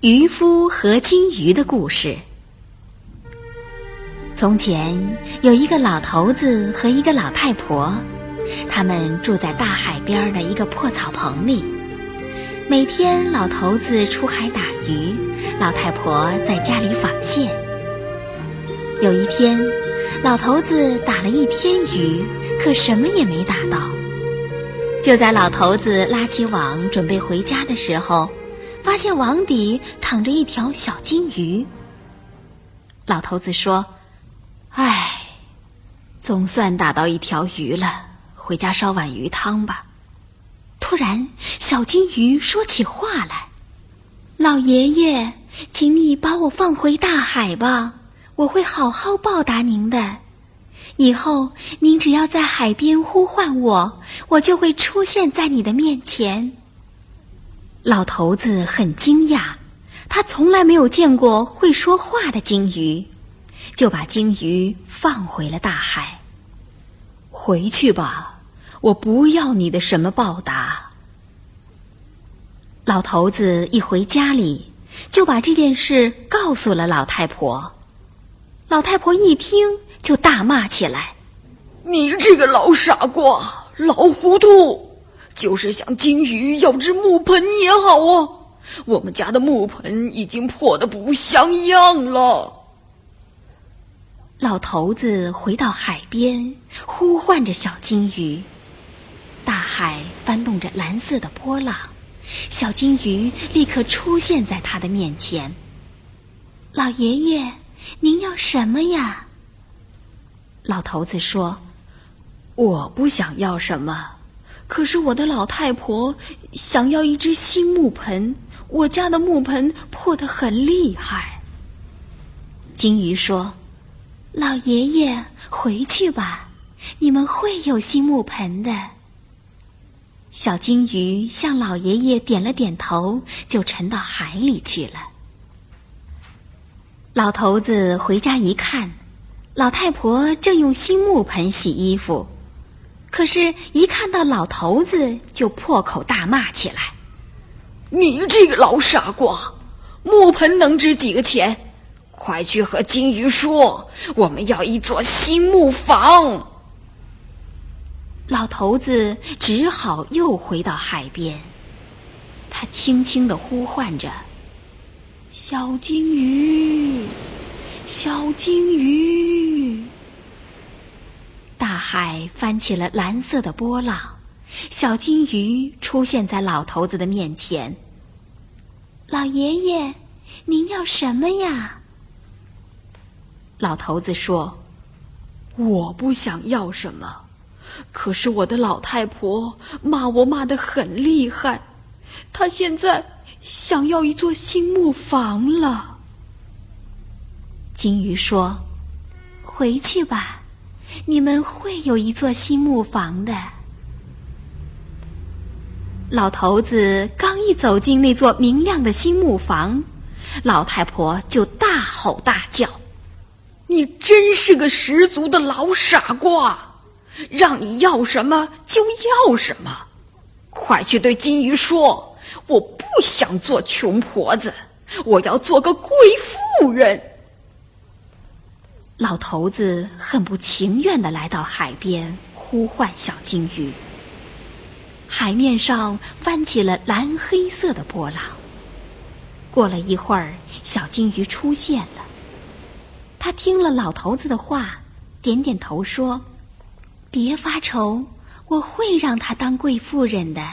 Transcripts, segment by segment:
渔夫和金鱼的故事。从前有一个老头子和一个老太婆，他们住在大海边的一个破草棚里。每天，老头子出海打鱼，老太婆在家里纺线。有一天，老头子打了一天鱼，可什么也没打到。就在老头子拉起网准备回家的时候，发现网底躺着一条小金鱼。老头子说：“唉，总算打到一条鱼了，回家烧碗鱼汤吧。”突然，小金鱼说起话来：“老爷爷，请你把我放回大海吧，我会好好报答您的。以后您只要在海边呼唤我，我就会出现在你的面前。”老头子很惊讶，他从来没有见过会说话的鲸鱼，就把鲸鱼放回了大海。回去吧，我不要你的什么报答。老头子一回家里，就把这件事告诉了老太婆。老太婆一听，就大骂起来：“你这个老傻瓜，老糊涂！”就是想金鱼要只木盆也好啊！我们家的木盆已经破的不像样了。老头子回到海边，呼唤着小金鱼。大海翻动着蓝色的波浪，小金鱼立刻出现在他的面前。老爷爷，您要什么呀？老头子说：“我不想要什么。”可是我的老太婆想要一只新木盆，我家的木盆破得很厉害。金鱼说：“老爷爷，回去吧，你们会有新木盆的。”小金鱼向老爷爷点了点头，就沉到海里去了。老头子回家一看，老太婆正用新木盆洗衣服。可是，一看到老头子，就破口大骂起来：“你这个老傻瓜，木盆能值几个钱？快去和金鱼说，我们要一座新木房。”老头子只好又回到海边，他轻轻的呼唤着：“小金鱼，小金鱼。”海翻起了蓝色的波浪，小金鱼出现在老头子的面前。老爷爷，您要什么呀？老头子说：“我不想要什么，可是我的老太婆骂我骂得很厉害，她现在想要一座新木房了。”金鱼说：“回去吧。”你们会有一座新木房的。老头子刚一走进那座明亮的新木房，老太婆就大吼大叫：“你真是个十足的老傻瓜！让你要什么就要什么！快去对金鱼说，我不想做穷婆子，我要做个贵妇人。”老头子很不情愿的来到海边，呼唤小金鱼。海面上翻起了蓝黑色的波浪。过了一会儿，小金鱼出现了。他听了老头子的话，点点头说：“别发愁，我会让他当贵妇人的。”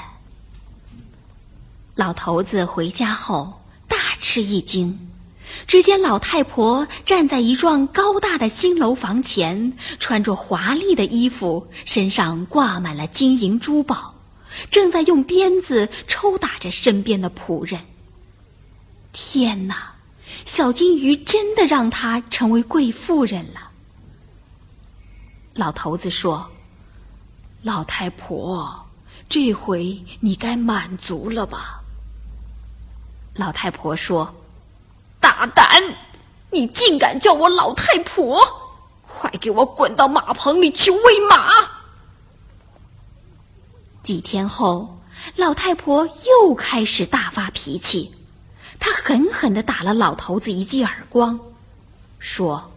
老头子回家后大吃一惊。只见老太婆站在一幢高大的新楼房前，穿着华丽的衣服，身上挂满了金银珠宝，正在用鞭子抽打着身边的仆人。天哪！小金鱼真的让她成为贵妇人了。老头子说：“老太婆，这回你该满足了吧？”老太婆说。大胆！你竟敢叫我老太婆！快给我滚到马棚里去喂马！几天后，老太婆又开始大发脾气，她狠狠地打了老头子一记耳光，说：“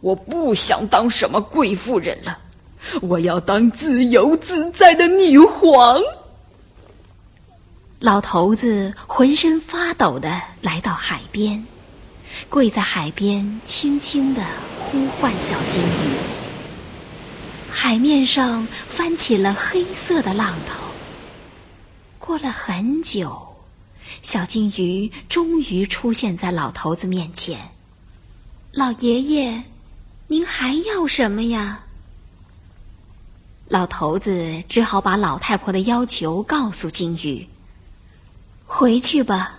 我不想当什么贵妇人了，我要当自由自在的女皇。”老头子浑身发抖的来到海边，跪在海边，轻轻的呼唤小金鱼。海面上翻起了黑色的浪头。过了很久，小金鱼终于出现在老头子面前。老爷爷，您还要什么呀？老头子只好把老太婆的要求告诉金鱼。回去吧，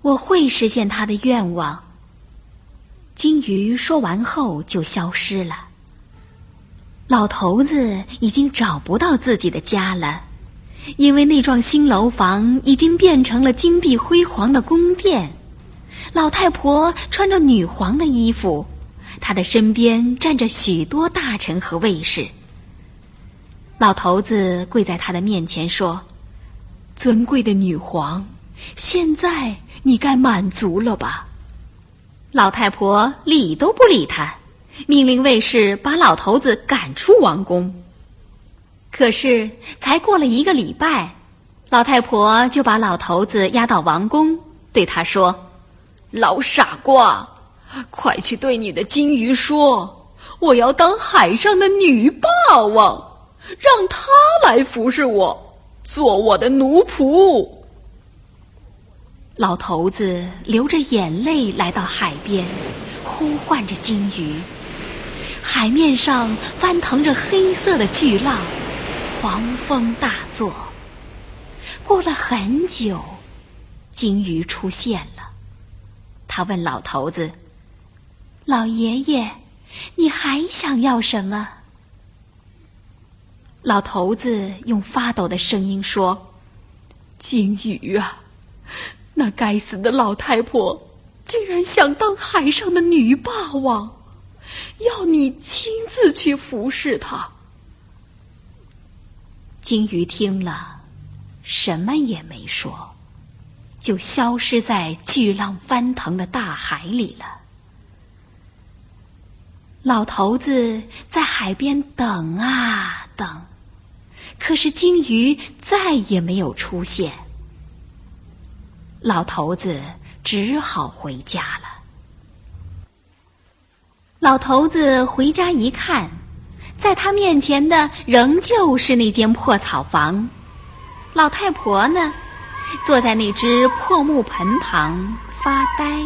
我会实现他的愿望。金鱼说完后就消失了。老头子已经找不到自己的家了，因为那幢新楼房已经变成了金碧辉煌的宫殿。老太婆穿着女皇的衣服，她的身边站着许多大臣和卫士。老头子跪在她的面前说：“尊贵的女皇。”现在你该满足了吧？老太婆理都不理他，命令卫士把老头子赶出王宫。可是才过了一个礼拜，老太婆就把老头子押到王宫，对他说：“老傻瓜，快去对你的金鱼说，我要当海上的女霸王，让他来服侍我，做我的奴仆。”老头子流着眼泪来到海边，呼唤着金鱼。海面上翻腾着黑色的巨浪，狂风大作。过了很久，金鱼出现了。他问老头子：“老爷爷，你还想要什么？”老头子用发抖的声音说：“金鱼啊！”那该死的老太婆竟然想当海上的女霸王，要你亲自去服侍她。金鱼听了，什么也没说，就消失在巨浪翻腾的大海里了。老头子在海边等啊等，可是金鱼再也没有出现。老头子只好回家了。老头子回家一看，在他面前的仍旧是那间破草房。老太婆呢，坐在那只破木盆旁发呆。